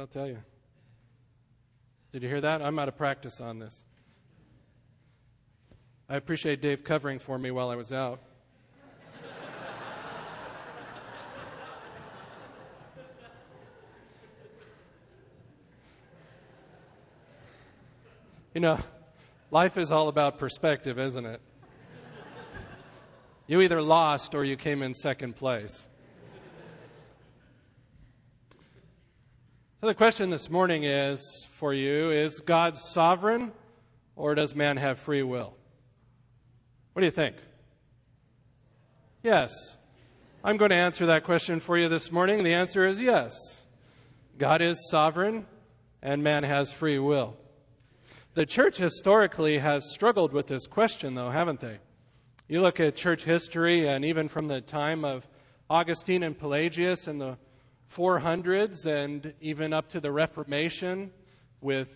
I'll tell you. Did you hear that? I'm out of practice on this. I appreciate Dave covering for me while I was out. you know, life is all about perspective, isn't it? You either lost or you came in second place. So the question this morning is for you is God sovereign or does man have free will? What do you think? Yes. I'm going to answer that question for you this morning. The answer is yes. God is sovereign and man has free will. The church historically has struggled with this question, though, haven't they? You look at church history, and even from the time of Augustine and Pelagius and the 400s and even up to the Reformation with,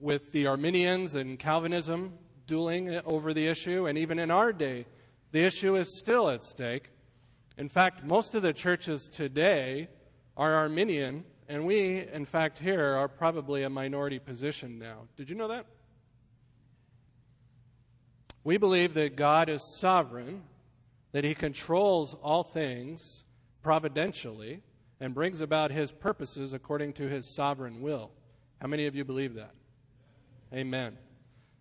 with the Arminians and Calvinism dueling over the issue. And even in our day, the issue is still at stake. In fact, most of the churches today are Arminian, and we, in fact, here are probably a minority position now. Did you know that? We believe that God is sovereign, that He controls all things, providentially and brings about his purposes according to his sovereign will. How many of you believe that? Amen.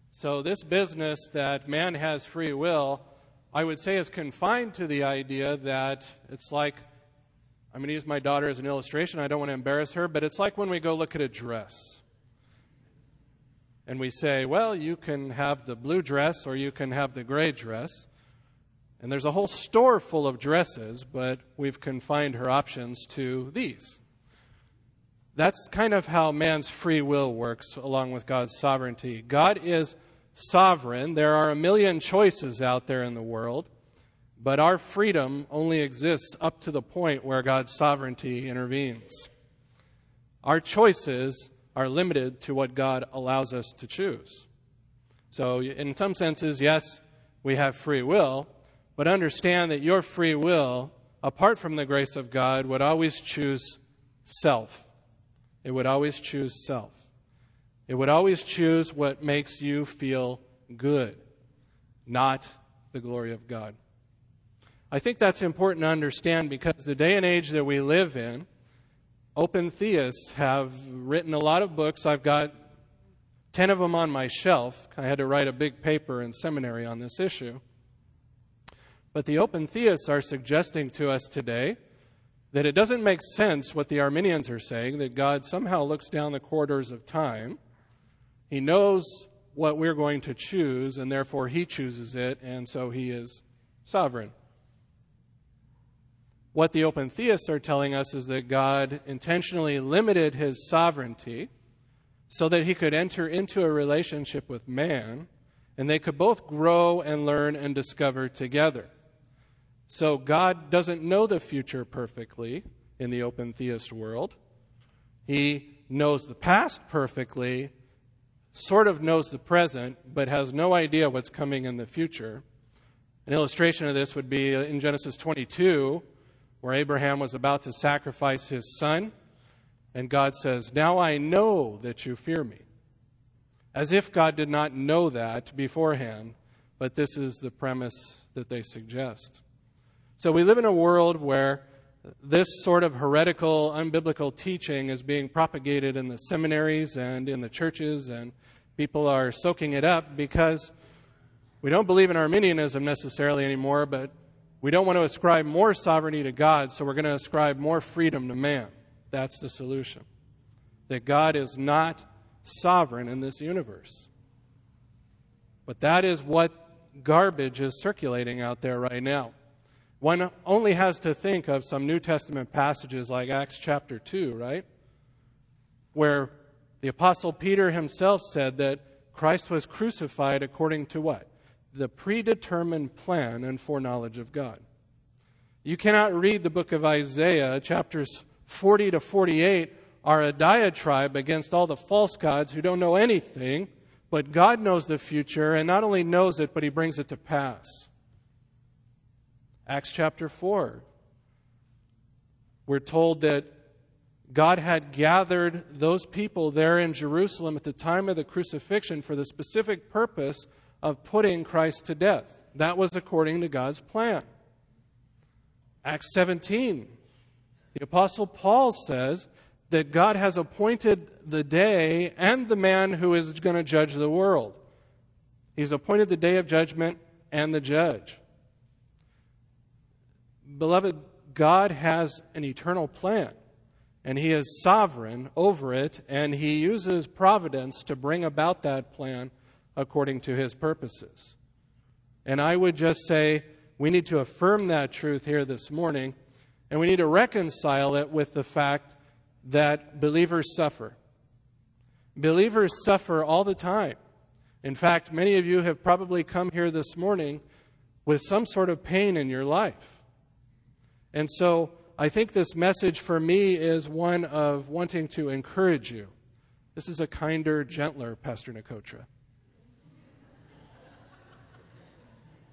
So, this business that man has free will, I would say, is confined to the idea that it's like I'm going to use my daughter as an illustration. I don't want to embarrass her, but it's like when we go look at a dress. And we say, well, you can have the blue dress or you can have the gray dress. And there's a whole store full of dresses, but we've confined her options to these. That's kind of how man's free will works along with God's sovereignty. God is sovereign. There are a million choices out there in the world, but our freedom only exists up to the point where God's sovereignty intervenes. Our choices are limited to what God allows us to choose. So, in some senses, yes, we have free will, but understand that your free will, apart from the grace of God, would always choose self. It would always choose self. It would always choose what makes you feel good, not the glory of God. I think that's important to understand because the day and age that we live in, open theists have written a lot of books. I've got 10 of them on my shelf. I had to write a big paper in seminary on this issue. But the open theists are suggesting to us today that it doesn't make sense what the Arminians are saying, that God somehow looks down the corridors of time. He knows what we're going to choose, and therefore he chooses it, and so he is sovereign. What the open theists are telling us is that God intentionally limited his sovereignty so that he could enter into a relationship with man, and they could both grow and learn and discover together. So God doesn't know the future perfectly in the open theist world. He knows the past perfectly, sort of knows the present, but has no idea what's coming in the future. An illustration of this would be in Genesis 22, where Abraham was about to sacrifice his son, and God says, Now I know that you fear me. As if God did not know that beforehand, but this is the premise that they suggest. So we live in a world where this sort of heretical, unbiblical teaching is being propagated in the seminaries and in the churches, and people are soaking it up because we don't believe in Arminianism necessarily anymore, but we don't want to ascribe more sovereignty to God, so we're going to ascribe more freedom to man. That's the solution. That God is not sovereign in this universe. But that is what garbage is circulating out there right now. One only has to think of some New Testament passages like Acts chapter 2, right? Where the Apostle Peter himself said that Christ was crucified according to what? The predetermined plan and foreknowledge of God. You cannot read the book of Isaiah, chapters 40 to 48 are a diatribe against all the false gods who don't know anything, but God knows the future, and not only knows it, but He brings it to pass. Acts chapter 4. We're told that God had gathered those people there in Jerusalem at the time of the crucifixion for the specific purpose of putting Christ to death. That was according to God's plan. Acts 17, the Apostle Paul says that God has appointed the day and the man who is going to judge the world. He's appointed the day of judgment and the judge. Beloved, God has an eternal plan, and He is sovereign over it, and He uses providence to bring about that plan according to His purposes. And I would just say we need to affirm that truth here this morning, and we need to reconcile it with the fact that believers suffer. Believers suffer all the time. In fact, many of you have probably come here this morning with some sort of pain in your life. And so I think this message for me is one of wanting to encourage you. This is a kinder, gentler Pastor Nicotra.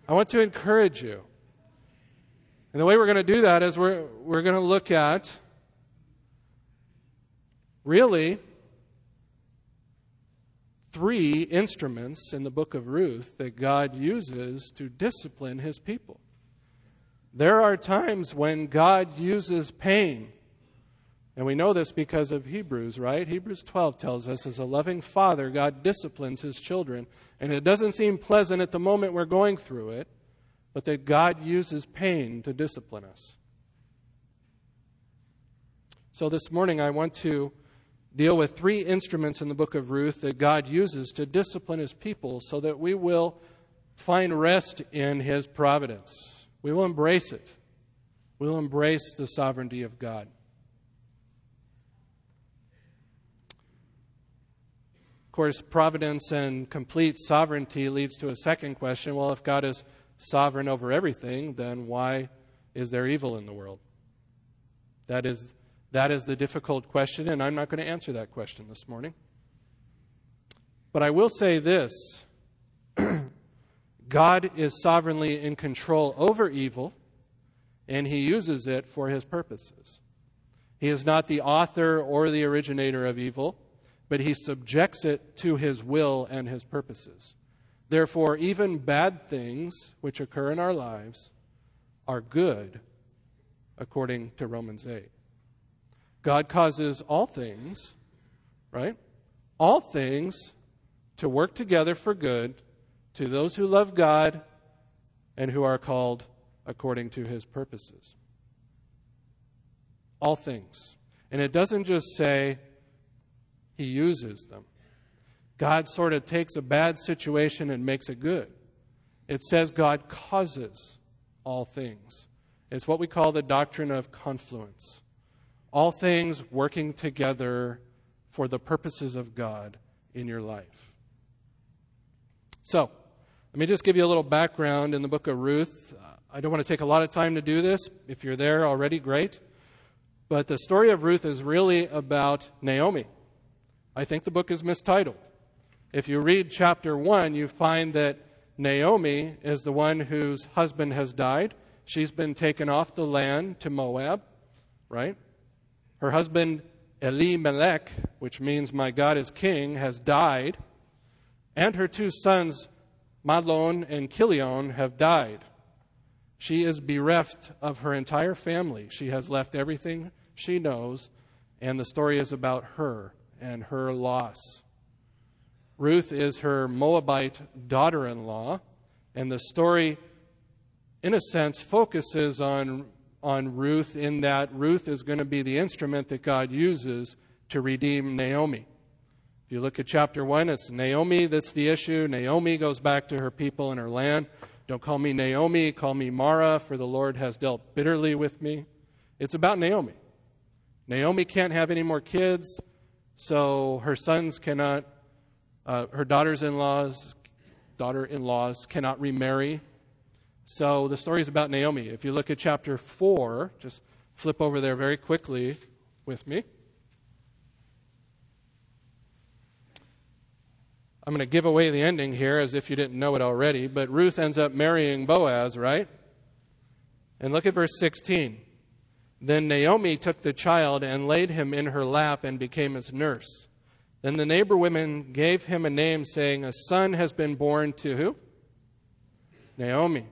I want to encourage you. And the way we're going to do that is we're, we're going to look at really three instruments in the book of Ruth that God uses to discipline his people. There are times when God uses pain. And we know this because of Hebrews, right? Hebrews 12 tells us, as a loving father, God disciplines his children. And it doesn't seem pleasant at the moment we're going through it, but that God uses pain to discipline us. So this morning, I want to deal with three instruments in the book of Ruth that God uses to discipline his people so that we will find rest in his providence. We will embrace it. We will embrace the sovereignty of God. Of course, providence and complete sovereignty leads to a second question. Well, if God is sovereign over everything, then why is there evil in the world? That is, that is the difficult question, and I'm not going to answer that question this morning. But I will say this God is sovereignly in control over evil, and he uses it for his purposes. He is not the author or the originator of evil, but he subjects it to his will and his purposes. Therefore, even bad things which occur in our lives are good, according to Romans 8. God causes all things, right? All things to work together for good to those who love God and who are called according to his purposes. All things. And it doesn't just say he uses them. God sort of takes a bad situation and makes it good. It says God causes all things. It's what we call the doctrine of confluence. All things working together for the purposes of God in your life. So, let me just give you a little background in the book of Ruth. Uh, I don't want to take a lot of time to do this. If you're there already, great. But the story of Ruth is really about Naomi. I think the book is mistitled. If you read chapter 1, you find that Naomi is the one whose husband has died. She's been taken off the land to Moab, right? Her husband, Elimelech, which means my God is king, has died. And her two sons, Mahlon and Chilion have died. She is bereft of her entire family. She has left everything she knows, and the story is about her and her loss. Ruth is her Moabite daughter in law, and the story, in a sense, focuses on, on Ruth in that Ruth is going to be the instrument that God uses to redeem Naomi. If you look at chapter 1, it's Naomi that's the issue. Naomi goes back to her people and her land. Don't call me Naomi, call me Mara, for the Lord has dealt bitterly with me. It's about Naomi. Naomi can't have any more kids, so her sons cannot, uh, her daughters in laws, daughter in laws cannot remarry. So the story is about Naomi. If you look at chapter 4, just flip over there very quickly with me. I'm going to give away the ending here as if you didn't know it already, but Ruth ends up marrying Boaz, right? And look at verse 16. Then Naomi took the child and laid him in her lap and became his nurse. Then the neighbor women gave him a name, saying, A son has been born to who? Naomi.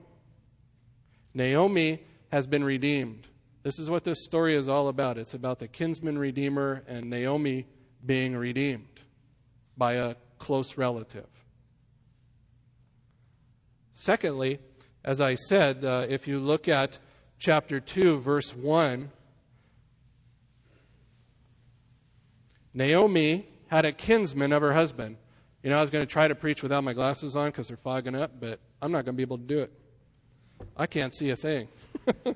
Naomi has been redeemed. This is what this story is all about. It's about the kinsman redeemer and Naomi being redeemed by a close relative. Secondly, as I said, uh, if you look at chapter 2, verse 1, Naomi had a kinsman of her husband. You know, I was going to try to preach without my glasses on because they're fogging up, but I'm not going to be able to do it. I can't see a thing.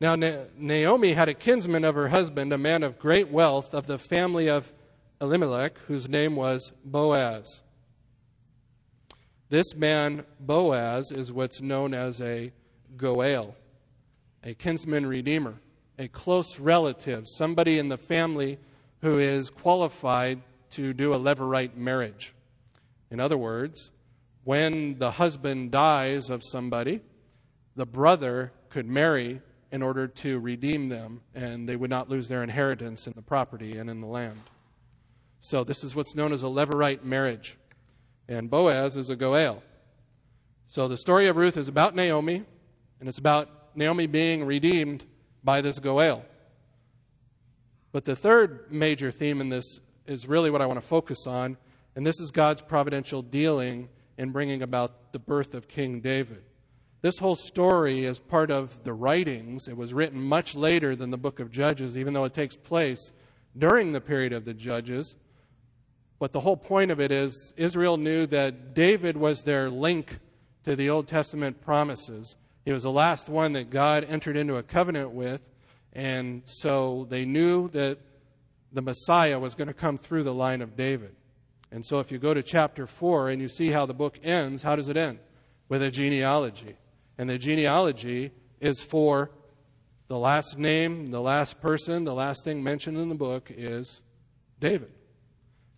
now, Na- Naomi had a kinsman of her husband, a man of great wealth of the family of Elimelech, whose name was Boaz. This man, Boaz, is what's known as a Goel, a kinsman redeemer, a close relative, somebody in the family who is qualified to do a levirate marriage. In other words, when the husband dies of somebody, the brother could marry in order to redeem them, and they would not lose their inheritance in the property and in the land. So, this is what's known as a Levirate marriage. And Boaz is a Goel. So, the story of Ruth is about Naomi, and it's about Naomi being redeemed by this Goel. But the third major theme in this is really what I want to focus on, and this is God's providential dealing in bringing about the birth of King David. This whole story is part of the writings. It was written much later than the book of Judges, even though it takes place during the period of the Judges. But the whole point of it is Israel knew that David was their link to the Old Testament promises. He was the last one that God entered into a covenant with, and so they knew that the Messiah was going to come through the line of David. And so if you go to chapter 4 and you see how the book ends, how does it end? With a genealogy. And the genealogy is for the last name, the last person, the last thing mentioned in the book is David.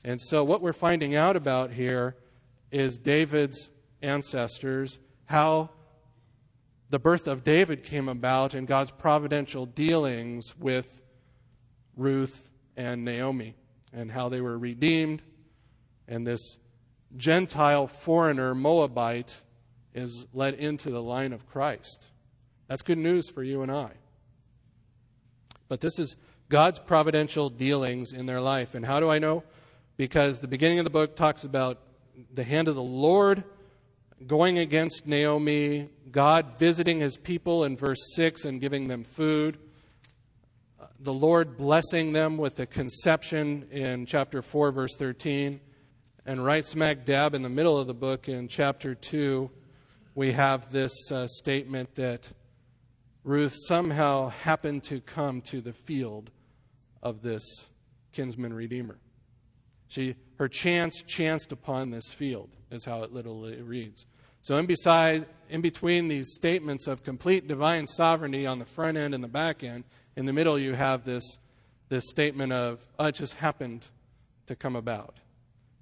And so what we're finding out about here is David's ancestors, how the birth of David came about and God's providential dealings with Ruth and Naomi, and how they were redeemed and this Gentile foreigner, Moabite, is led into the line of Christ. That's good news for you and I. But this is God's providential dealings in their life. And how do I know? Because the beginning of the book talks about the hand of the Lord going against Naomi, God visiting his people in verse 6 and giving them food, the Lord blessing them with the conception in chapter 4, verse 13 and right smack dab in the middle of the book, in chapter 2, we have this uh, statement that Ruth somehow happened to come to the field of this kinsman redeemer. She, her chance chanced upon this field, is how it literally reads. So, in, beside, in between these statements of complete divine sovereignty on the front end and the back end, in the middle you have this, this statement of, oh, it just happened to come about.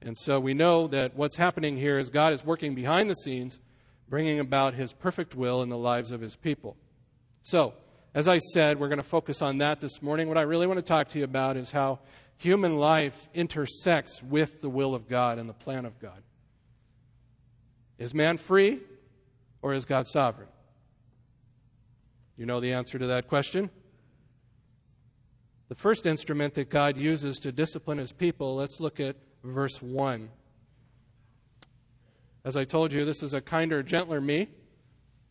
And so we know that what's happening here is God is working behind the scenes, bringing about his perfect will in the lives of his people. So, as I said, we're going to focus on that this morning. What I really want to talk to you about is how human life intersects with the will of God and the plan of God. Is man free or is God sovereign? You know the answer to that question? The first instrument that God uses to discipline his people, let's look at verse 1. As I told you, this is a kinder, gentler me.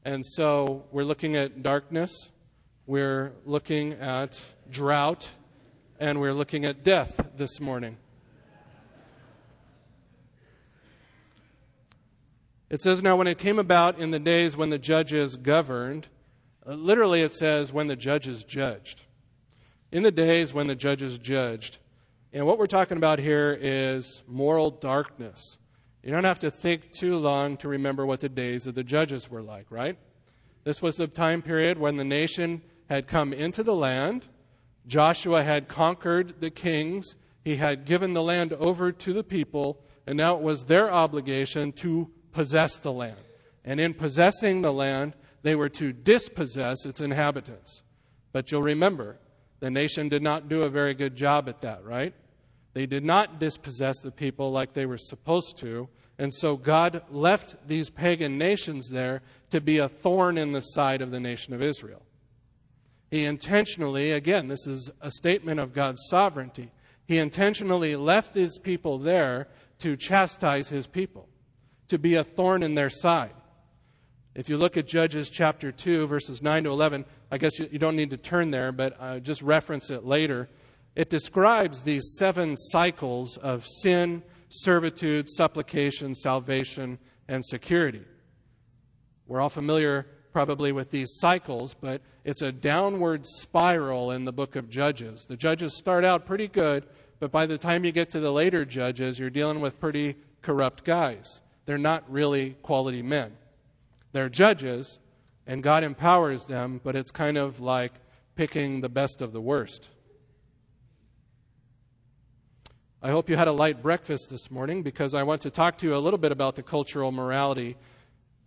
And so we're looking at darkness, we're looking at drought, and we're looking at death this morning. It says, Now, when it came about in the days when the judges governed, uh, literally it says, when the judges judged. In the days when the judges judged, and what we're talking about here is moral darkness. You don't have to think too long to remember what the days of the judges were like, right? This was the time period when the nation had come into the land. Joshua had conquered the kings. He had given the land over to the people, and now it was their obligation to possess the land. And in possessing the land, they were to dispossess its inhabitants. But you'll remember, the nation did not do a very good job at that, right? They did not dispossess the people like they were supposed to. And so God left these pagan nations there to be a thorn in the side of the nation of Israel. He intentionally, again, this is a statement of God's sovereignty. He intentionally left his people there to chastise his people, to be a thorn in their side. If you look at Judges chapter 2, verses 9 to 11, I guess you, don't need to turn there, but uh, just reference it later. It describes these seven cycles of sin, servitude, supplication, salvation, and security. We're all familiar probably with these cycles, but it's a downward spiral in the book of Judges. The Judges start out pretty good, but by the time you get to the later Judges, you're dealing with pretty corrupt guys. They're not really quality men. They're judges, and God empowers them, but it's kind of like picking the best of the worst. I hope you had a light breakfast this morning because I want to talk to you a little bit about the cultural morality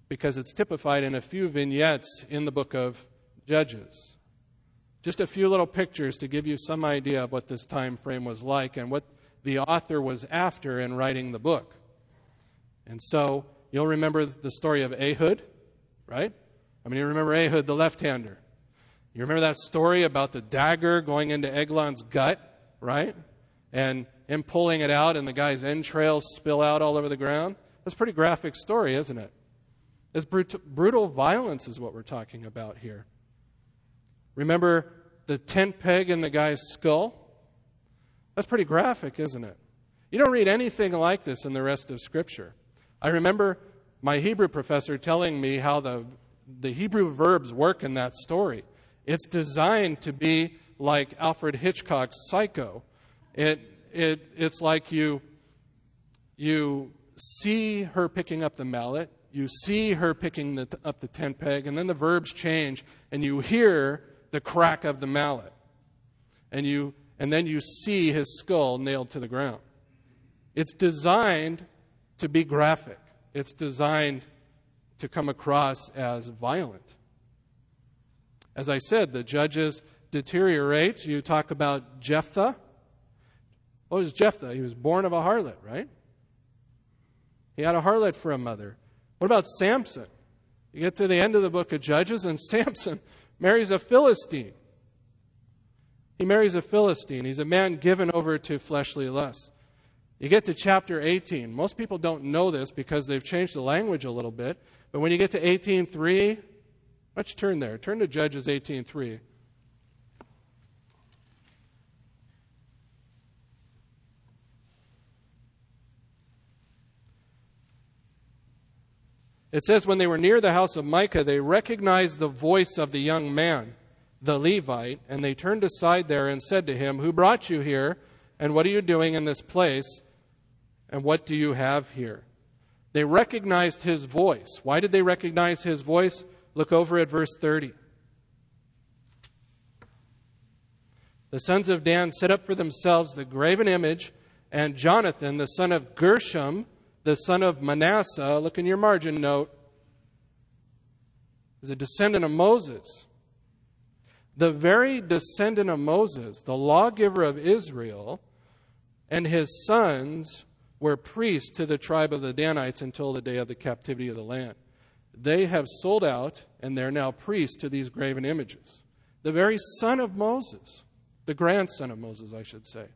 because it's typified in a few vignettes in the book of Judges. Just a few little pictures to give you some idea of what this time frame was like and what the author was after in writing the book. And so you'll remember the story of Ehud, right? I mean, you remember Ehud, the left hander. You remember that story about the dagger going into Eglon's gut, right? And him pulling it out and the guy's entrails spill out all over the ground? That's a pretty graphic story, isn't it? It's brutal, brutal violence, is what we're talking about here. Remember the tent peg in the guy's skull? That's pretty graphic, isn't it? You don't read anything like this in the rest of Scripture. I remember my Hebrew professor telling me how the, the Hebrew verbs work in that story. It's designed to be like Alfred Hitchcock's Psycho. It, it, it's like you, you see her picking up the mallet, you see her picking the, up the tent peg, and then the verbs change, and you hear the crack of the mallet. And, you, and then you see his skull nailed to the ground. It's designed to be graphic, it's designed to come across as violent. As I said, the judges deteriorate. You talk about Jephthah. Oh, what was Jephthah? He was born of a harlot, right? He had a harlot for a mother. What about Samson? You get to the end of the book of Judges, and Samson marries a Philistine. He marries a Philistine. He's a man given over to fleshly lusts. You get to chapter 18. Most people don't know this because they've changed the language a little bit. But when you get to 18.3, let's turn there. Turn to Judges 18.3. It says, when they were near the house of Micah, they recognized the voice of the young man, the Levite, and they turned aside there and said to him, Who brought you here? And what are you doing in this place? And what do you have here? They recognized his voice. Why did they recognize his voice? Look over at verse 30. The sons of Dan set up for themselves the graven image, and Jonathan, the son of Gershom, the son of Manasseh, look in your margin note, is a descendant of Moses. The very descendant of Moses, the lawgiver of Israel, and his sons were priests to the tribe of the Danites until the day of the captivity of the land. They have sold out, and they're now priests to these graven images. The very son of Moses, the grandson of Moses, I should say.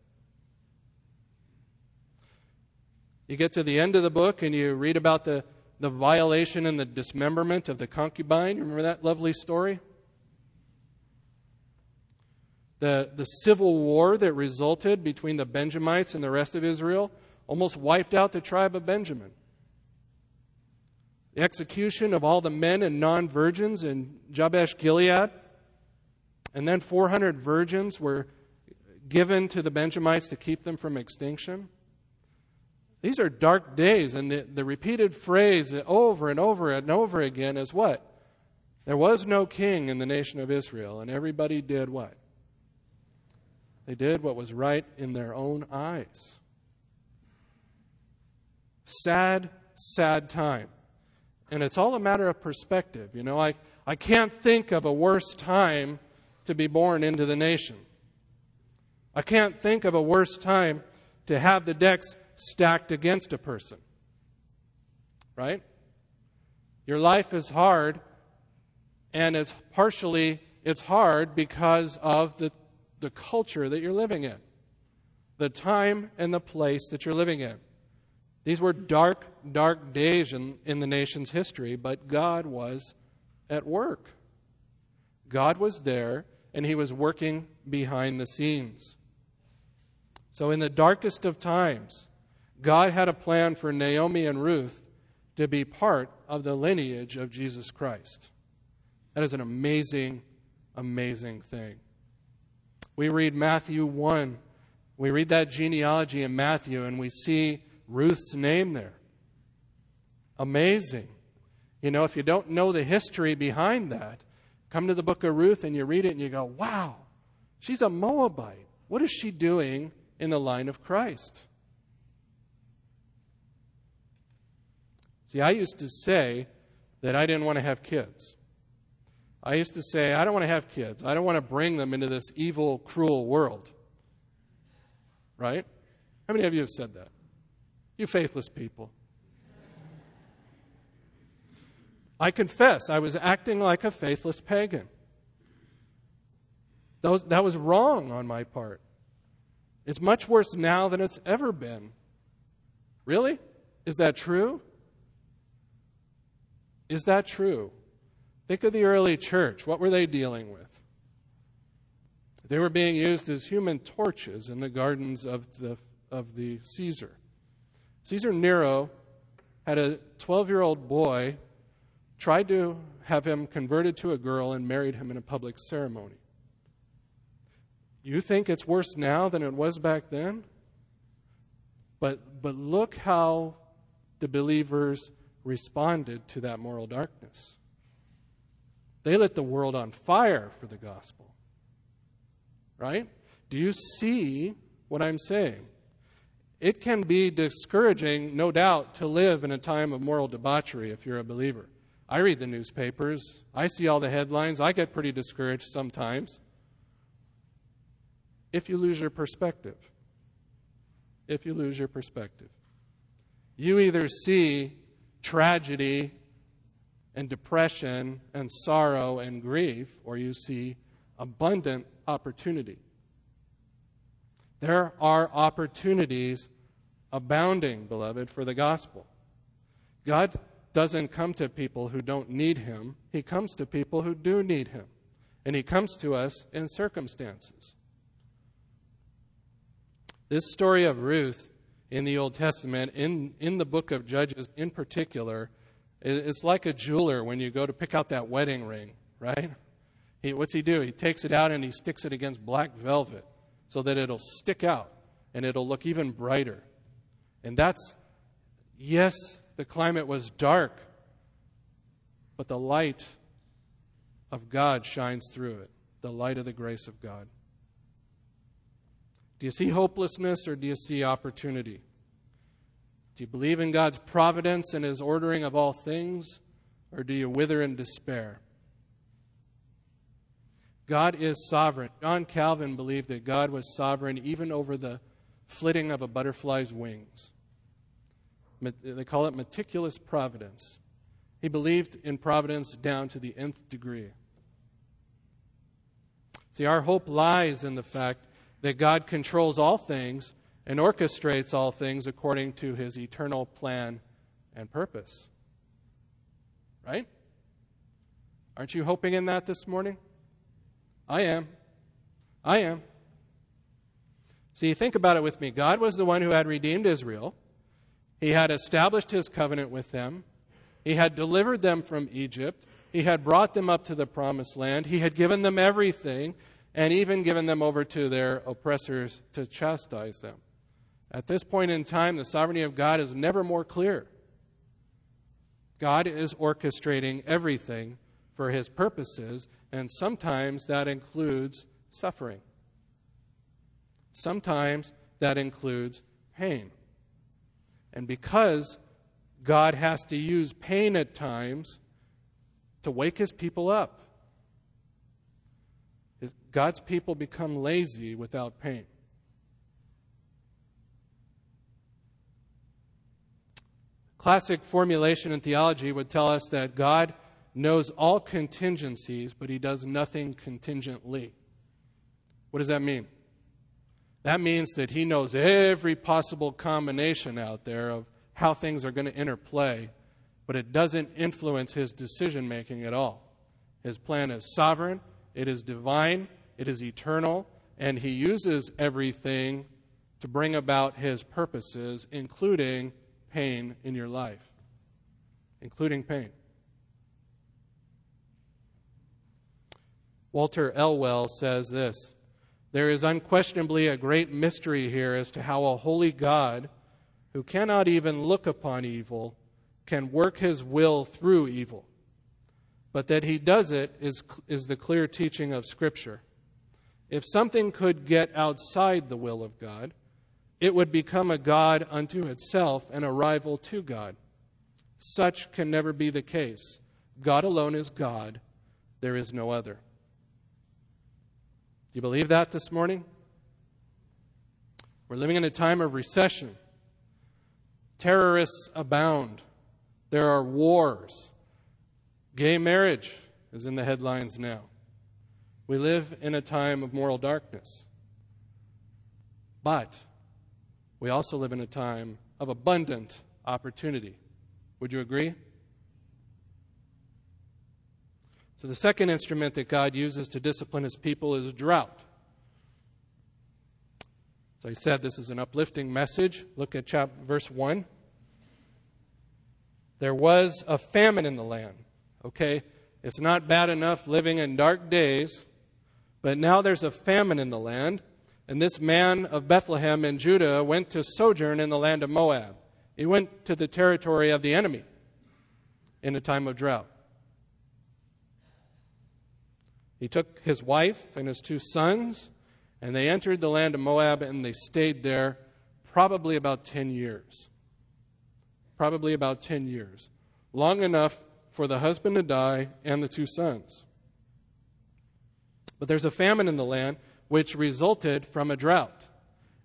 You get to the end of the book and you read about the, the violation and the dismemberment of the concubine. Remember that lovely story? The, the civil war that resulted between the Benjamites and the rest of Israel almost wiped out the tribe of Benjamin. The execution of all the men and non virgins in Jabesh Gilead. And then 400 virgins were given to the Benjamites to keep them from extinction. These are dark days, and the, the repeated phrase over and over and over again is what? There was no king in the nation of Israel, and everybody did what? They did what was right in their own eyes. Sad, sad time. And it's all a matter of perspective. You know, I, I can't think of a worse time to be born into the nation. I can't think of a worse time to have the decks stacked against a person. Right? Your life is hard, and it's partially it's hard because of the, the culture that you're living in, the time and the place that you're living in. These were dark, dark days in, in the nation's history, but God was at work. God was there, and He was working behind the scenes. So, in the darkest of times, God had a plan for Naomi and Ruth to be part of the lineage of Jesus Christ. That is an amazing, amazing thing. We read Matthew 1. We read that genealogy in Matthew, and we see Ruth's name there. Amazing. You know, if you don't know the history behind that, come to the book of Ruth and you read it and you go, wow, she's a Moabite. What is she doing in the line of Christ? See, I used to say that I didn't want to have kids. I used to say, I don't want to have kids. I don't want to bring them into this evil, cruel world. Right? How many of you have said that? You faithless people. I confess, I was acting like a faithless pagan. That was, that was wrong on my part. It's much worse now than it's ever been. Really? Is that true? Is that true? Think of the early church. What were they dealing with? They were being used as human torches in the gardens of the, of the Caesar. Caesar Nero had a 12 year old boy, tried to have him converted to a girl, and married him in a public ceremony. You think it's worse now than it was back then? But, but look how the believers responded to that moral darkness. They lit the world on fire for the gospel. Right? Do you see what I'm saying? It can be discouraging, no doubt, to live in a time of moral debauchery if you're a believer. I read the newspapers, I see all the headlines, I get pretty discouraged sometimes. If you lose your perspective, if you lose your perspective, you either see tragedy and depression and sorrow and grief, or you see abundant opportunity. There are opportunities abounding, beloved, for the gospel. God doesn't come to people who don't need Him, He comes to people who do need Him. And He comes to us in circumstances. This story of Ruth in the Old Testament, in, in the book of Judges in particular, it's like a jeweler when you go to pick out that wedding ring, right? He, what's he do? He takes it out and he sticks it against black velvet so that it'll stick out and it'll look even brighter. And that's, yes, the climate was dark, but the light of God shines through it, the light of the grace of God. Do you see hopelessness or do you see opportunity? Do you believe in God's providence and His ordering of all things, or do you wither in despair? God is sovereign. John Calvin believed that God was sovereign even over the flitting of a butterfly's wings. They call it meticulous providence. He believed in providence down to the nth degree. See, our hope lies in the fact that God controls all things and orchestrates all things according to his eternal plan and purpose. Right? Aren't you hoping in that this morning? I am. I am. See, think about it with me. God was the one who had redeemed Israel. He had established his covenant with them. He had delivered them from Egypt. He had brought them up to the promised land. He had given them everything and even given them over to their oppressors to chastise them. At this point in time, the sovereignty of God is never more clear. God is orchestrating everything for his purposes, and sometimes that includes suffering. Sometimes that includes pain. And because God has to use pain at times to wake his people up. God's people become lazy without pain. Classic formulation in theology would tell us that God knows all contingencies, but he does nothing contingently. What does that mean? That means that he knows every possible combination out there of how things are going to interplay, but it doesn't influence his decision making at all. His plan is sovereign, it is divine, it is eternal, and he uses everything to bring about his purposes, including pain in your life. Including pain. Walter Elwell says this There is unquestionably a great mystery here as to how a holy God, who cannot even look upon evil, can work his will through evil. But that he does it is, is the clear teaching of Scripture. If something could get outside the will of God, it would become a God unto itself and a rival to God. Such can never be the case. God alone is God, there is no other. Do you believe that this morning? We're living in a time of recession. Terrorists abound. There are wars. Gay marriage is in the headlines now. We live in a time of moral darkness. But we also live in a time of abundant opportunity. Would you agree? So, the second instrument that God uses to discipline his people is drought. As I said, this is an uplifting message. Look at chapter, verse 1. There was a famine in the land. Okay? It's not bad enough living in dark days but now there's a famine in the land, and this man of Bethlehem in Judah went to sojourn in the land of Moab. He went to the territory of the enemy in a time of drought. He took his wife and his two sons, and they entered the land of Moab, and they stayed there probably about 10 years. Probably about 10 years. Long enough for the husband to die and the two sons. But there's a famine in the land which resulted from a drought.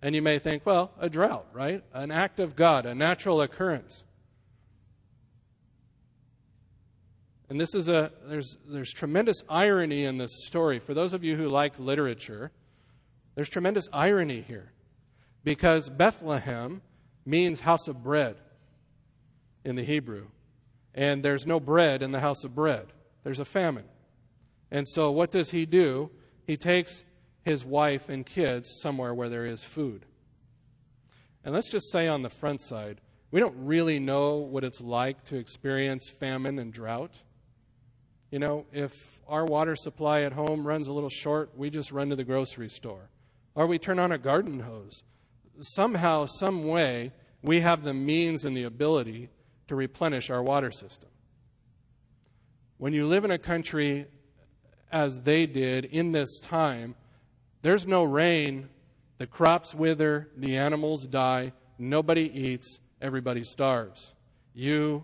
And you may think, well, a drought, right? An act of God, a natural occurrence. And this is a there's there's tremendous irony in this story. For those of you who like literature, there's tremendous irony here. Because Bethlehem means house of bread in the Hebrew. And there's no bread in the house of bread. There's a famine. And so, what does he do? He takes his wife and kids somewhere where there is food. And let's just say on the front side, we don't really know what it's like to experience famine and drought. You know, if our water supply at home runs a little short, we just run to the grocery store. Or we turn on a garden hose. Somehow, some way, we have the means and the ability to replenish our water system. When you live in a country as they did in this time, there's no rain, the crops wither, the animals die, nobody eats, everybody starves. You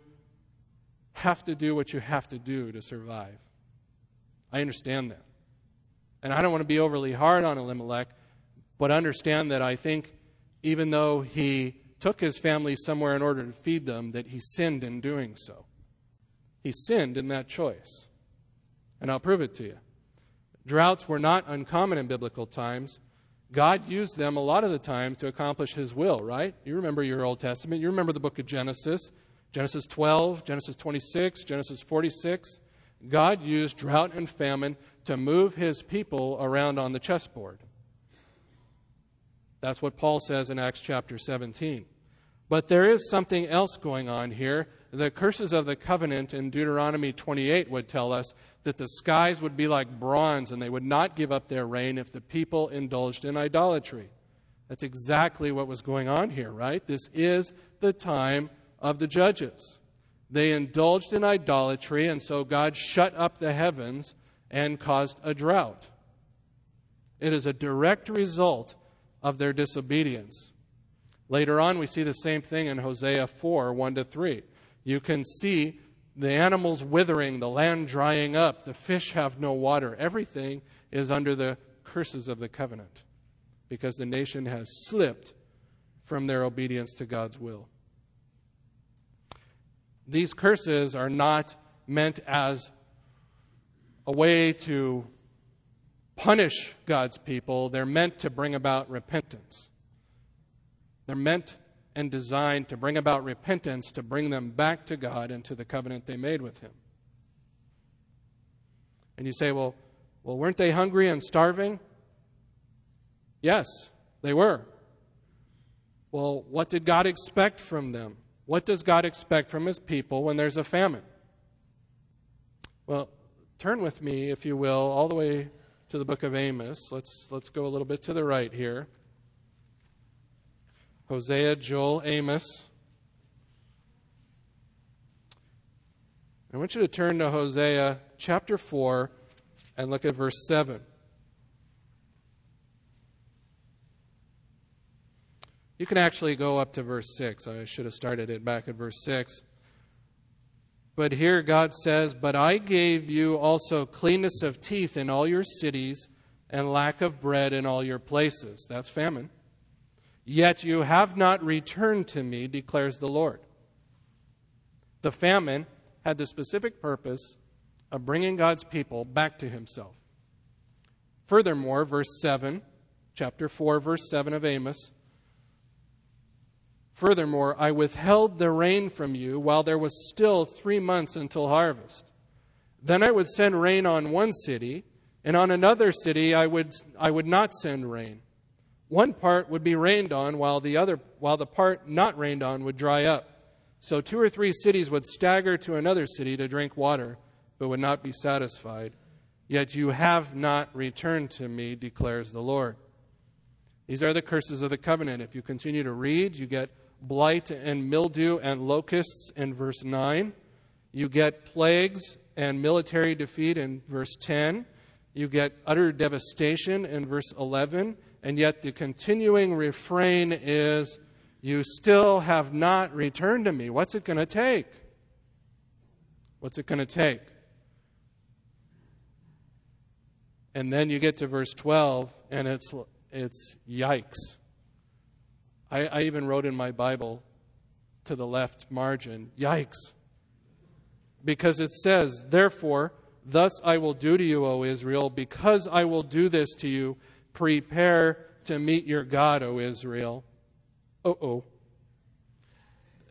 have to do what you have to do to survive. I understand that. And I don't want to be overly hard on Elimelech, but understand that I think even though he took his family somewhere in order to feed them, that he sinned in doing so. He sinned in that choice. And I'll prove it to you. Droughts were not uncommon in biblical times. God used them a lot of the time to accomplish his will, right? You remember your Old Testament. You remember the book of Genesis, Genesis 12, Genesis 26, Genesis 46. God used drought and famine to move his people around on the chessboard. That's what Paul says in Acts chapter 17. But there is something else going on here. The curses of the covenant in Deuteronomy 28 would tell us that the skies would be like bronze and they would not give up their rain if the people indulged in idolatry. That's exactly what was going on here, right? This is the time of the judges. They indulged in idolatry, and so God shut up the heavens and caused a drought. It is a direct result of their disobedience. Later on, we see the same thing in Hosea 4 1 to 3. You can see the animals withering, the land drying up, the fish have no water. Everything is under the curses of the covenant because the nation has slipped from their obedience to God's will. These curses are not meant as a way to punish God's people, they're meant to bring about repentance. They're meant and designed to bring about repentance, to bring them back to God and to the covenant they made with Him. And you say, well, well, weren't they hungry and starving? Yes, they were. Well, what did God expect from them? What does God expect from His people when there's a famine? Well, turn with me, if you will, all the way to the book of Amos. Let's, let's go a little bit to the right here. Hosea, Joel, Amos. I want you to turn to Hosea chapter 4 and look at verse 7. You can actually go up to verse 6. I should have started it back at verse 6. But here God says, But I gave you also cleanness of teeth in all your cities and lack of bread in all your places. That's famine. Yet you have not returned to me, declares the Lord. The famine had the specific purpose of bringing God's people back to himself. Furthermore, verse 7, chapter 4, verse 7 of Amos Furthermore, I withheld the rain from you while there was still three months until harvest. Then I would send rain on one city, and on another city I would, I would not send rain. One part would be rained on, while the other, while the part not rained on would dry up. So two or three cities would stagger to another city to drink water, but would not be satisfied. Yet you have not returned to me, declares the Lord. These are the curses of the covenant. If you continue to read, you get blight and mildew and locusts in verse 9. You get plagues and military defeat in verse 10. You get utter devastation in verse 11. And yet the continuing refrain is, You still have not returned to me. What's it going to take? What's it going to take? And then you get to verse 12, and it's, it's yikes. I, I even wrote in my Bible to the left margin, yikes. Because it says, Therefore, thus I will do to you, O Israel, because I will do this to you, prepare to meet your God, O Israel. Oh, oh.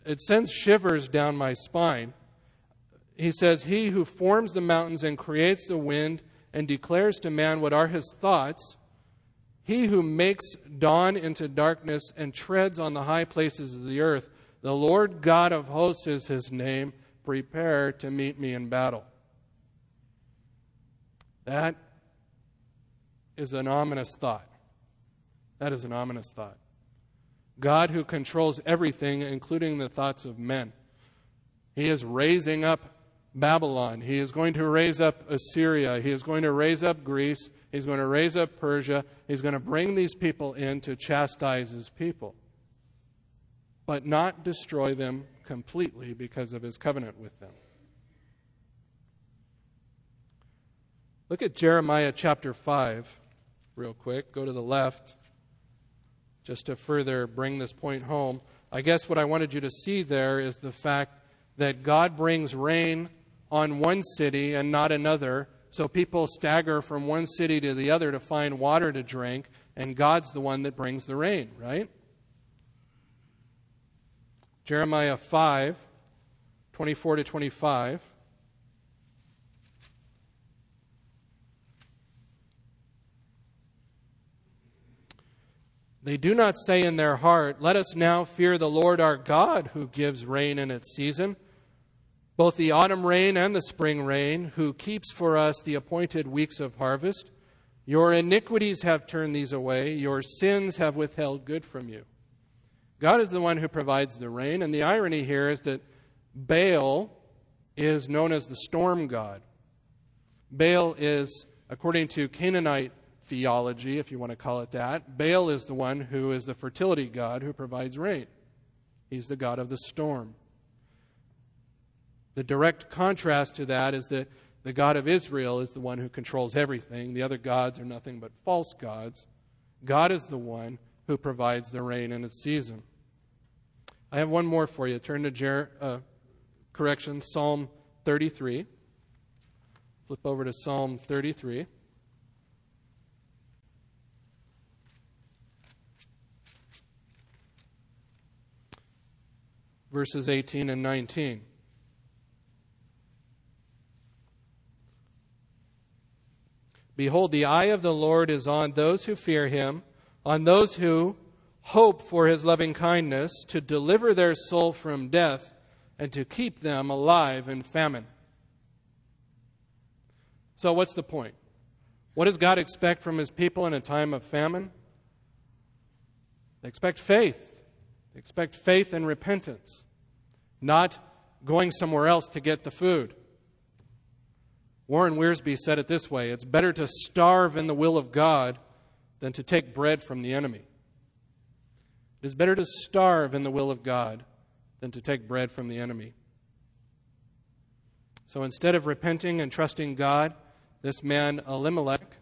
It sends shivers down my spine. He says, He who forms the mountains and creates the wind and declares to man what are his thoughts he who makes dawn into darkness and treads on the high places of the earth, the Lord God of hosts is his name. Prepare to meet me in battle. That is an ominous thought. That is an ominous thought. God, who controls everything, including the thoughts of men, He is raising up Babylon. He is going to raise up Assyria. He is going to raise up Greece. He's going to raise up Persia. He's going to bring these people in to chastise his people, but not destroy them completely because of his covenant with them. Look at Jeremiah chapter 5 real quick. Go to the left just to further bring this point home. I guess what I wanted you to see there is the fact that God brings rain on one city and not another so people stagger from one city to the other to find water to drink, and God's the one that brings the rain, right? Jeremiah 5, 24 to 25. They do not say in their heart, Let us now fear the Lord our God, who gives rain in its season both the autumn rain and the spring rain, who keeps for us the appointed weeks of harvest. Your iniquities have turned these away, your sins have withheld good from you. God is the one who provides the rain, and the irony here is that Baal is known as the storm god. Baal is, according to Canaanite theology, if you want to call it that, Baal is the one who is the fertility god who provides rain. He's the god of the storm. The direct contrast to that is that the God of Israel is the one who controls everything. The other gods are nothing but false gods. God is the one who provides the rain in its season. I have one more for you. Turn to Jer- uh, correction, Psalm 33. Flip over to Psalm 33. Verses 18 and 19. Behold, the eye of the Lord is on those who fear him, on those who hope for his loving kindness, to deliver their soul from death and to keep them alive in famine. So, what's the point? What does God expect from his people in a time of famine? They expect faith. They expect faith and repentance, not going somewhere else to get the food. Warren Wiersbe said it this way It's better to starve in the will of God than to take bread from the enemy. It is better to starve in the will of God than to take bread from the enemy. So instead of repenting and trusting God, this man Elimelech,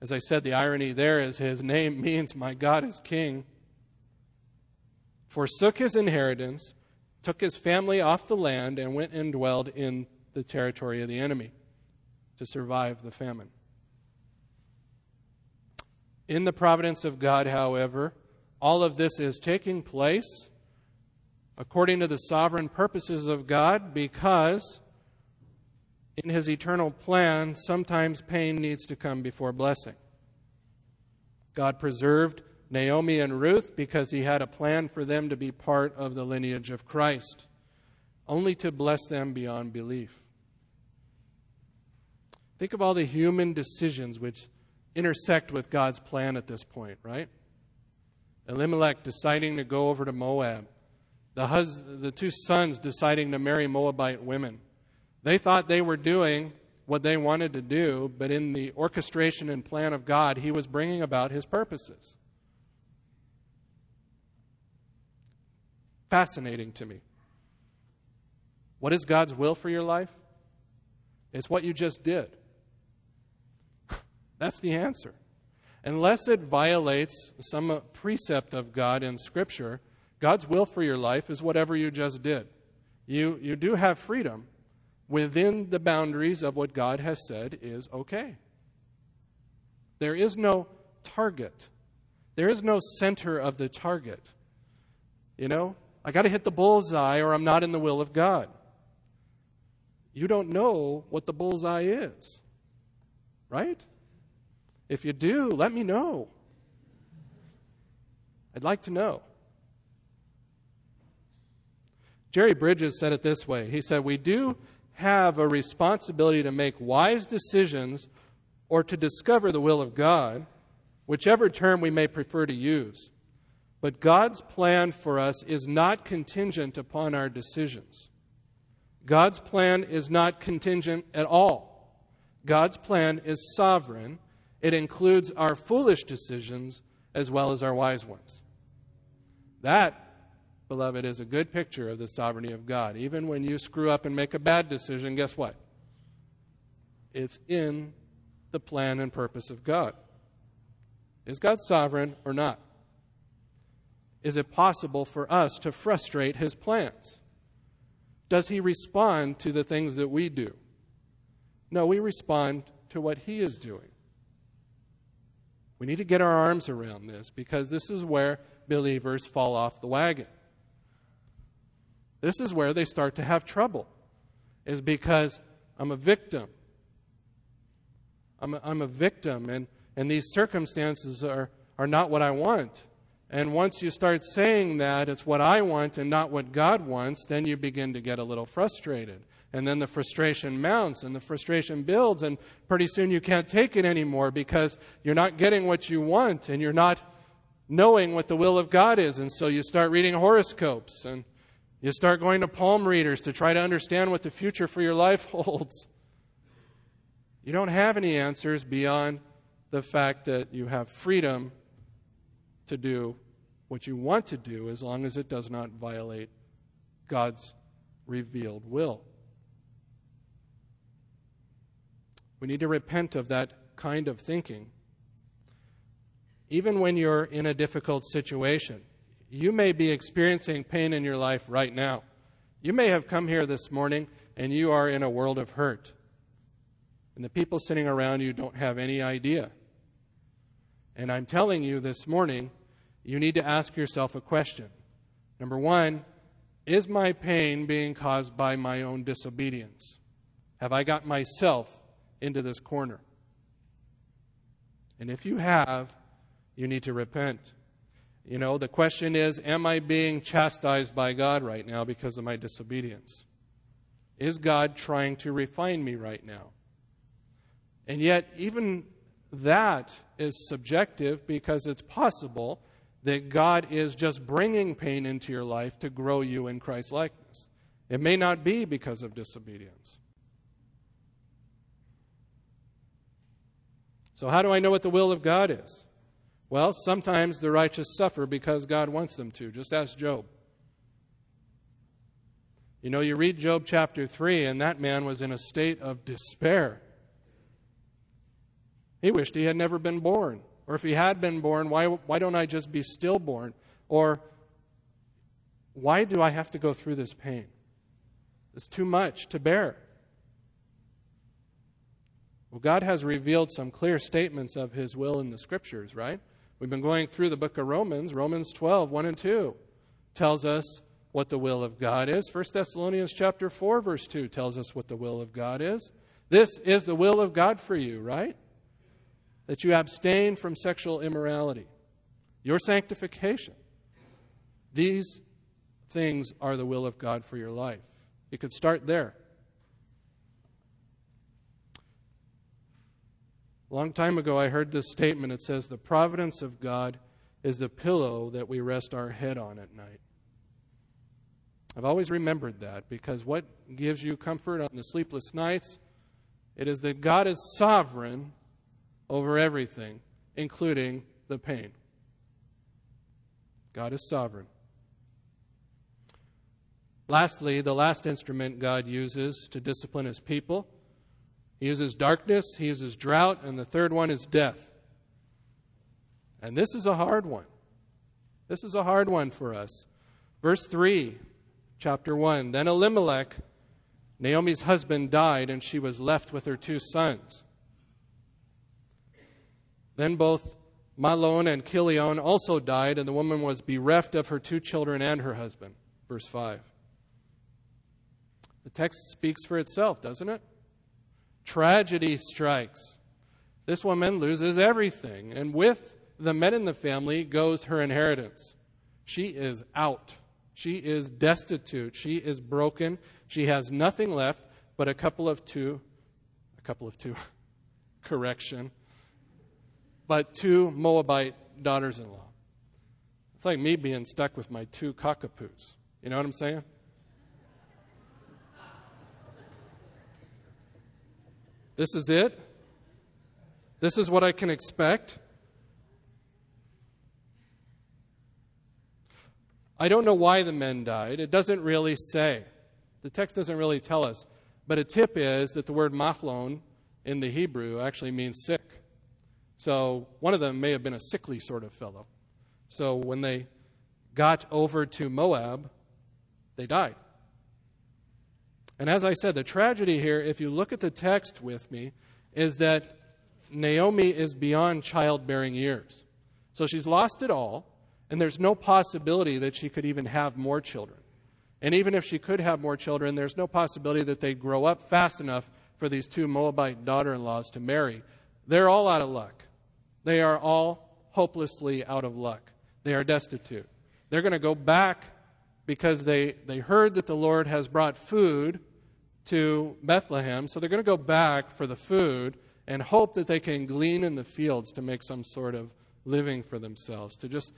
as I said, the irony there is his name means, My God is King, forsook his inheritance, took his family off the land, and went and dwelled in the territory of the enemy to survive the famine. In the providence of God, however, all of this is taking place according to the sovereign purposes of God because in his eternal plan, sometimes pain needs to come before blessing. God preserved Naomi and Ruth because he had a plan for them to be part of the lineage of Christ, only to bless them beyond belief. Think of all the human decisions which intersect with God's plan at this point, right? Elimelech deciding to go over to Moab, the, hus- the two sons deciding to marry Moabite women. They thought they were doing what they wanted to do, but in the orchestration and plan of God, He was bringing about His purposes. Fascinating to me. What is God's will for your life? It's what you just did. That's the answer. Unless it violates some precept of God in Scripture, God's will for your life is whatever you just did. You, you do have freedom within the boundaries of what God has said is okay. There is no target, there is no center of the target. You know, I got to hit the bullseye or I'm not in the will of God. You don't know what the bullseye is, right? If you do, let me know. I'd like to know. Jerry Bridges said it this way He said, We do have a responsibility to make wise decisions or to discover the will of God, whichever term we may prefer to use. But God's plan for us is not contingent upon our decisions. God's plan is not contingent at all. God's plan is sovereign it includes our foolish decisions as well as our wise ones. That, beloved, is a good picture of the sovereignty of God. Even when you screw up and make a bad decision, guess what? It's in the plan and purpose of God. Is God sovereign or not? Is it possible for us to frustrate his plans? Does he respond to the things that we do? No, we respond to what he is doing. We need to get our arms around this because this is where believers fall off the wagon. This is where they start to have trouble, is because I'm a victim. I'm a, I'm a victim, and, and these circumstances are, are not what I want. And once you start saying that it's what I want and not what God wants, then you begin to get a little frustrated. And then the frustration mounts and the frustration builds, and pretty soon you can't take it anymore because you're not getting what you want and you're not knowing what the will of God is. And so you start reading horoscopes and you start going to palm readers to try to understand what the future for your life holds. You don't have any answers beyond the fact that you have freedom to do what you want to do as long as it does not violate God's revealed will. We need to repent of that kind of thinking. Even when you're in a difficult situation, you may be experiencing pain in your life right now. You may have come here this morning and you are in a world of hurt. And the people sitting around you don't have any idea. And I'm telling you this morning, you need to ask yourself a question. Number one, is my pain being caused by my own disobedience? Have I got myself into this corner? And if you have, you need to repent. You know, the question is Am I being chastised by God right now because of my disobedience? Is God trying to refine me right now? And yet, even that is subjective because it's possible that God is just bringing pain into your life to grow you in Christ likeness. It may not be because of disobedience. So, how do I know what the will of God is? Well, sometimes the righteous suffer because God wants them to. Just ask Job. You know, you read Job chapter 3, and that man was in a state of despair. He wished he had never been born. Or if he had been born, why, why don't I just be stillborn? Or why do I have to go through this pain? It's too much to bear. Well, God has revealed some clear statements of his will in the scriptures, right? We've been going through the book of Romans. Romans 12, 1 and 2 tells us what the will of God is. 1 Thessalonians chapter 4, verse 2 tells us what the will of God is. This is the will of God for you, right? That you abstain from sexual immorality, your sanctification. These things are the will of God for your life. You could start there. A long time ago, I heard this statement. It says, The providence of God is the pillow that we rest our head on at night. I've always remembered that because what gives you comfort on the sleepless nights? It is that God is sovereign over everything, including the pain. God is sovereign. Lastly, the last instrument God uses to discipline his people he uses darkness, he uses drought, and the third one is death. And this is a hard one. This is a hard one for us. Verse 3, chapter 1 Then Elimelech, Naomi's husband, died, and she was left with her two sons. Then both Mahlon and Chilion also died, and the woman was bereft of her two children and her husband. Verse 5. The text speaks for itself, doesn't it? Tragedy strikes. This woman loses everything, and with the men in the family goes her inheritance. She is out. She is destitute. She is broken. She has nothing left but a couple of two, a couple of two, correction, but two Moabite daughters in law. It's like me being stuck with my two cockapoos. You know what I'm saying? This is it. This is what I can expect. I don't know why the men died. It doesn't really say. The text doesn't really tell us. But a tip is that the word Mahlon in the Hebrew actually means sick. So one of them may have been a sickly sort of fellow. So when they got over to Moab, they died. And as I said, the tragedy here, if you look at the text with me, is that Naomi is beyond childbearing years. So she's lost it all, and there's no possibility that she could even have more children. And even if she could have more children, there's no possibility that they'd grow up fast enough for these two Moabite daughter in laws to marry. They're all out of luck. They are all hopelessly out of luck. They are destitute. They're going to go back because they, they heard that the Lord has brought food to Bethlehem. So they're going to go back for the food and hope that they can glean in the fields to make some sort of living for themselves, to just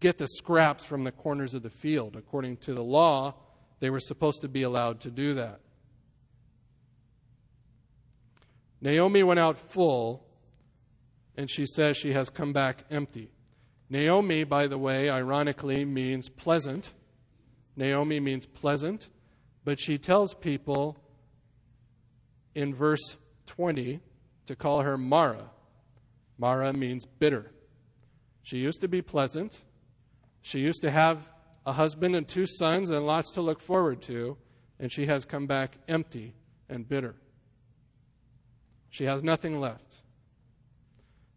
get the scraps from the corners of the field. According to the law, they were supposed to be allowed to do that. Naomi went out full and she says she has come back empty. Naomi, by the way, ironically means pleasant. Naomi means pleasant, but she tells people in verse 20 to call her Mara. Mara means bitter. She used to be pleasant. She used to have a husband and two sons and lots to look forward to, and she has come back empty and bitter. She has nothing left.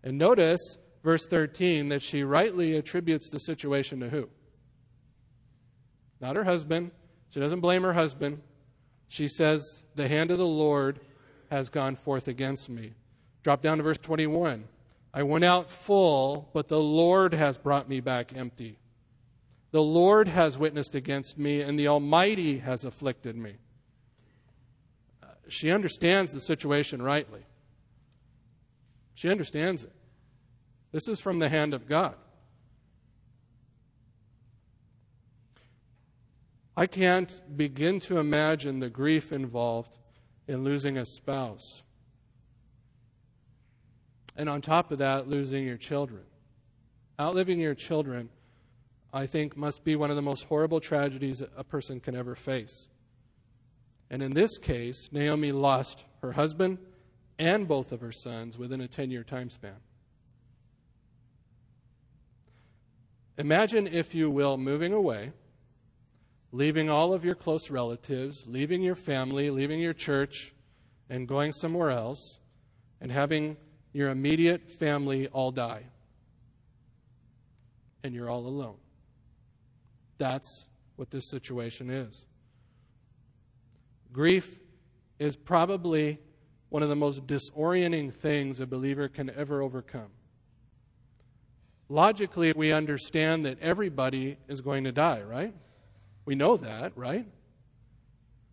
And notice, verse 13, that she rightly attributes the situation to who? Not her husband. She doesn't blame her husband. She says, The hand of the Lord has gone forth against me. Drop down to verse 21. I went out full, but the Lord has brought me back empty. The Lord has witnessed against me, and the Almighty has afflicted me. Uh, she understands the situation rightly. She understands it. This is from the hand of God. I can't begin to imagine the grief involved in losing a spouse. And on top of that, losing your children. Outliving your children, I think, must be one of the most horrible tragedies a person can ever face. And in this case, Naomi lost her husband and both of her sons within a 10 year time span. Imagine, if you will, moving away, leaving all of your close relatives, leaving your family, leaving your church, and going somewhere else, and having your immediate family all die. And you're all alone. That's what this situation is. Grief is probably one of the most disorienting things a believer can ever overcome. Logically, we understand that everybody is going to die, right? We know that, right?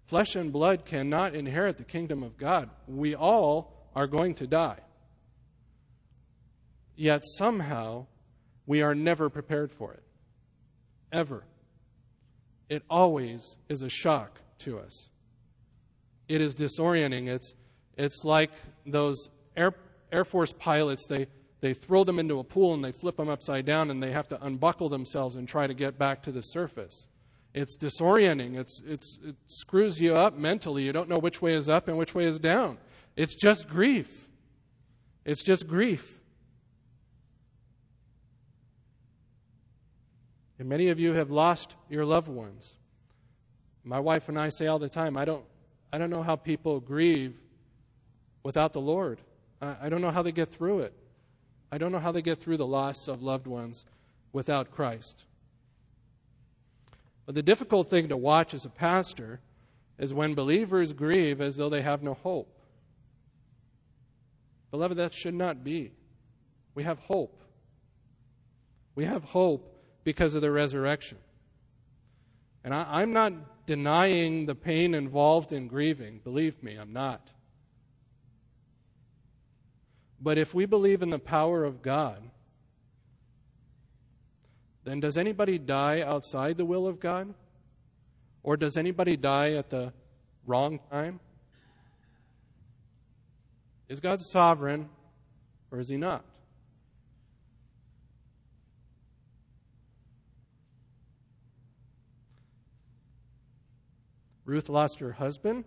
Flesh and blood cannot inherit the kingdom of God. We all are going to die. Yet somehow, we are never prepared for it. Ever. It always is a shock to us. It is disorienting. It's it's like those Air, Air Force pilots, they, they throw them into a pool and they flip them upside down and they have to unbuckle themselves and try to get back to the surface. It's disorienting. It's, it's, it screws you up mentally. You don't know which way is up and which way is down. It's just grief. It's just grief. And many of you have lost your loved ones. My wife and I say all the time, I don't, I don't know how people grieve without the Lord. I, I don't know how they get through it. I don't know how they get through the loss of loved ones without Christ. But the difficult thing to watch as a pastor is when believers grieve as though they have no hope. Beloved, that should not be. We have hope. We have hope because of the resurrection. And I, am not denying the pain involved in grieving. Believe me, I'm not. But if we believe in the power of God, then does anybody die outside the will of God? Or does anybody die at the wrong time? Is God sovereign or is he not? Ruth lost her husband,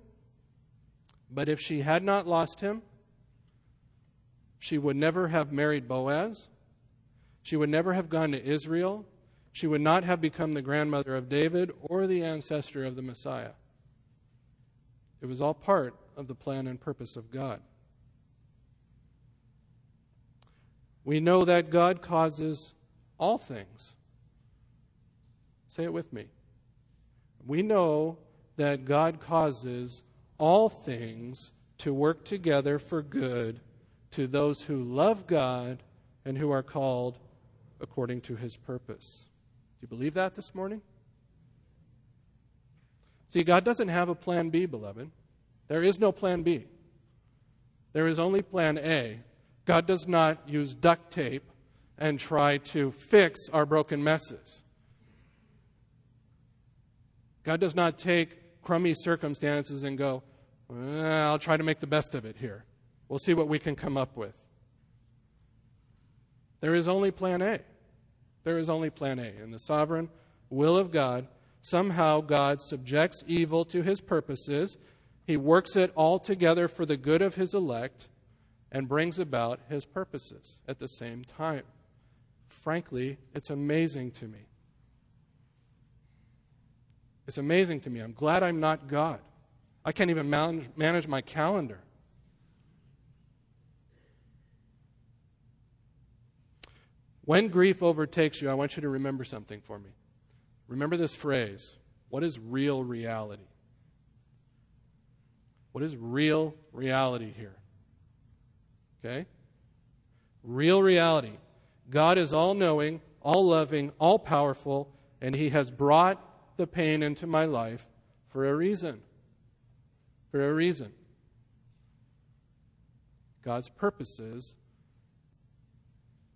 but if she had not lost him, she would never have married Boaz. She would never have gone to Israel. She would not have become the grandmother of David or the ancestor of the Messiah. It was all part of the plan and purpose of God. We know that God causes all things. Say it with me. We know that God causes all things to work together for good to those who love God and who are called according to his purpose. Do you believe that this morning? See, God doesn't have a plan B, beloved. There is no plan B. There is only plan A. God does not use duct tape and try to fix our broken messes. God does not take crummy circumstances and go, well, I'll try to make the best of it here. We'll see what we can come up with. There is only plan A. There is only plan A. In the sovereign will of God, somehow God subjects evil to his purposes. He works it all together for the good of his elect. and brings about his purposes at the same time. Frankly, it's amazing to me. It's amazing to me. I'm glad I'm not God. I can't even manage, manage my calendar. When grief overtakes you, I want you to remember something for me. Remember this phrase what is real reality? What is real reality here? Okay? Real reality. God is all knowing, all loving, all powerful, and He has brought the pain into my life for a reason. For a reason. God's purposes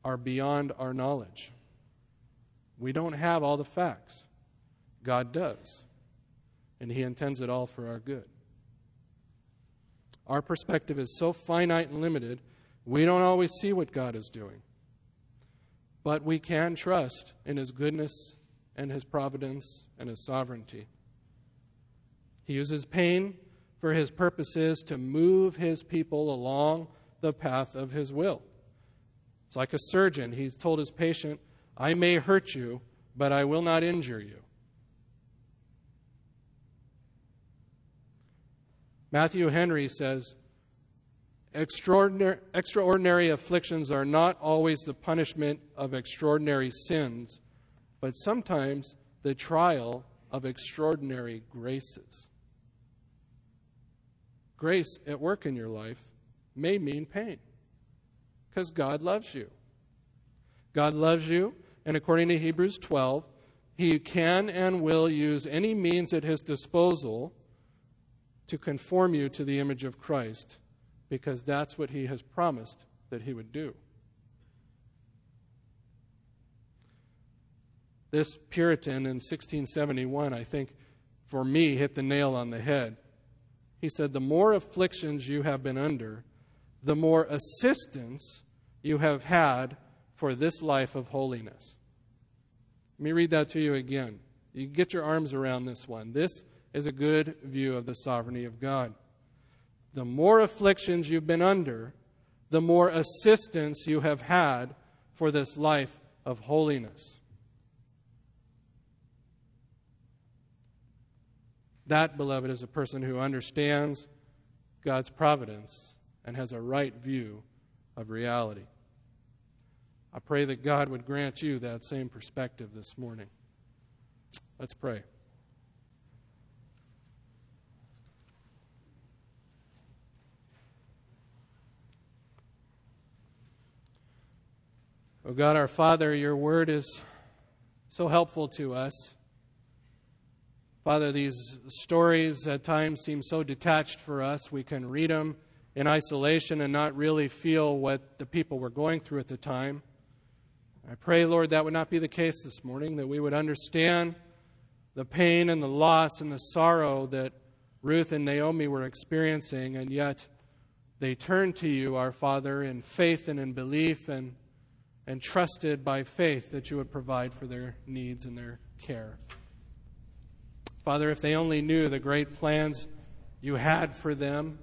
are beyond our knowledge. We don't have all the facts. God does. And He intends it all for our good. Our perspective is so finite and limited, we don't always see what God is doing. But we can trust in His goodness and His providence and His sovereignty. He uses pain for His purposes to move His people along the path of His will. It's like a surgeon. He's told his patient, I may hurt you, but I will not injure you. Matthew Henry says, extraordinary, extraordinary afflictions are not always the punishment of extraordinary sins, but sometimes the trial of extraordinary graces. Grace at work in your life may mean pain because God loves you. God loves you, and according to Hebrews 12, He can and will use any means at His disposal to conform you to the image of Christ because that's what He has promised that He would do. This Puritan in 1671, I think, for me, hit the nail on the head. He said, The more afflictions you have been under, the more assistance you have had for this life of holiness. Let me read that to you again. You get your arms around this one. This is a good view of the sovereignty of God. The more afflictions you've been under, the more assistance you have had for this life of holiness. That, beloved, is a person who understands God's providence and has a right view of reality. I pray that God would grant you that same perspective this morning. Let's pray. Oh God, our Father, your word is so helpful to us. Father, these stories at times seem so detached for us. We can read them in isolation and not really feel what the people were going through at the time. I pray, Lord, that would not be the case this morning, that we would understand the pain and the loss and the sorrow that Ruth and Naomi were experiencing, and yet they turned to you, our Father, in faith and in belief and, and trusted by faith that you would provide for their needs and their care. Father, if they only knew the great plans you had for them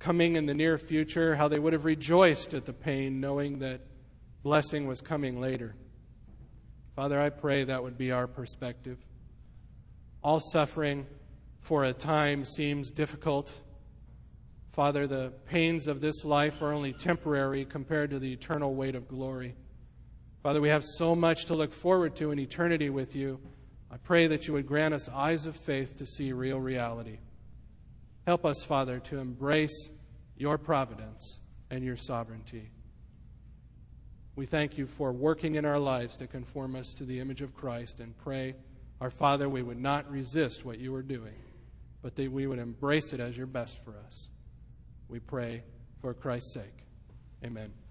coming in the near future, how they would have rejoiced at the pain, knowing that blessing was coming later. Father, I pray that would be our perspective. All suffering for a time seems difficult. Father, the pains of this life are only temporary compared to the eternal weight of glory. Father, we have so much to look forward to in eternity with you. I pray that you would grant us eyes of faith to see real reality. Help us, Father, to embrace your providence and your sovereignty. We thank you for working in our lives to conform us to the image of Christ and pray, our Father, we would not resist what you are doing, but that we would embrace it as your best for us. We pray for Christ's sake. Amen.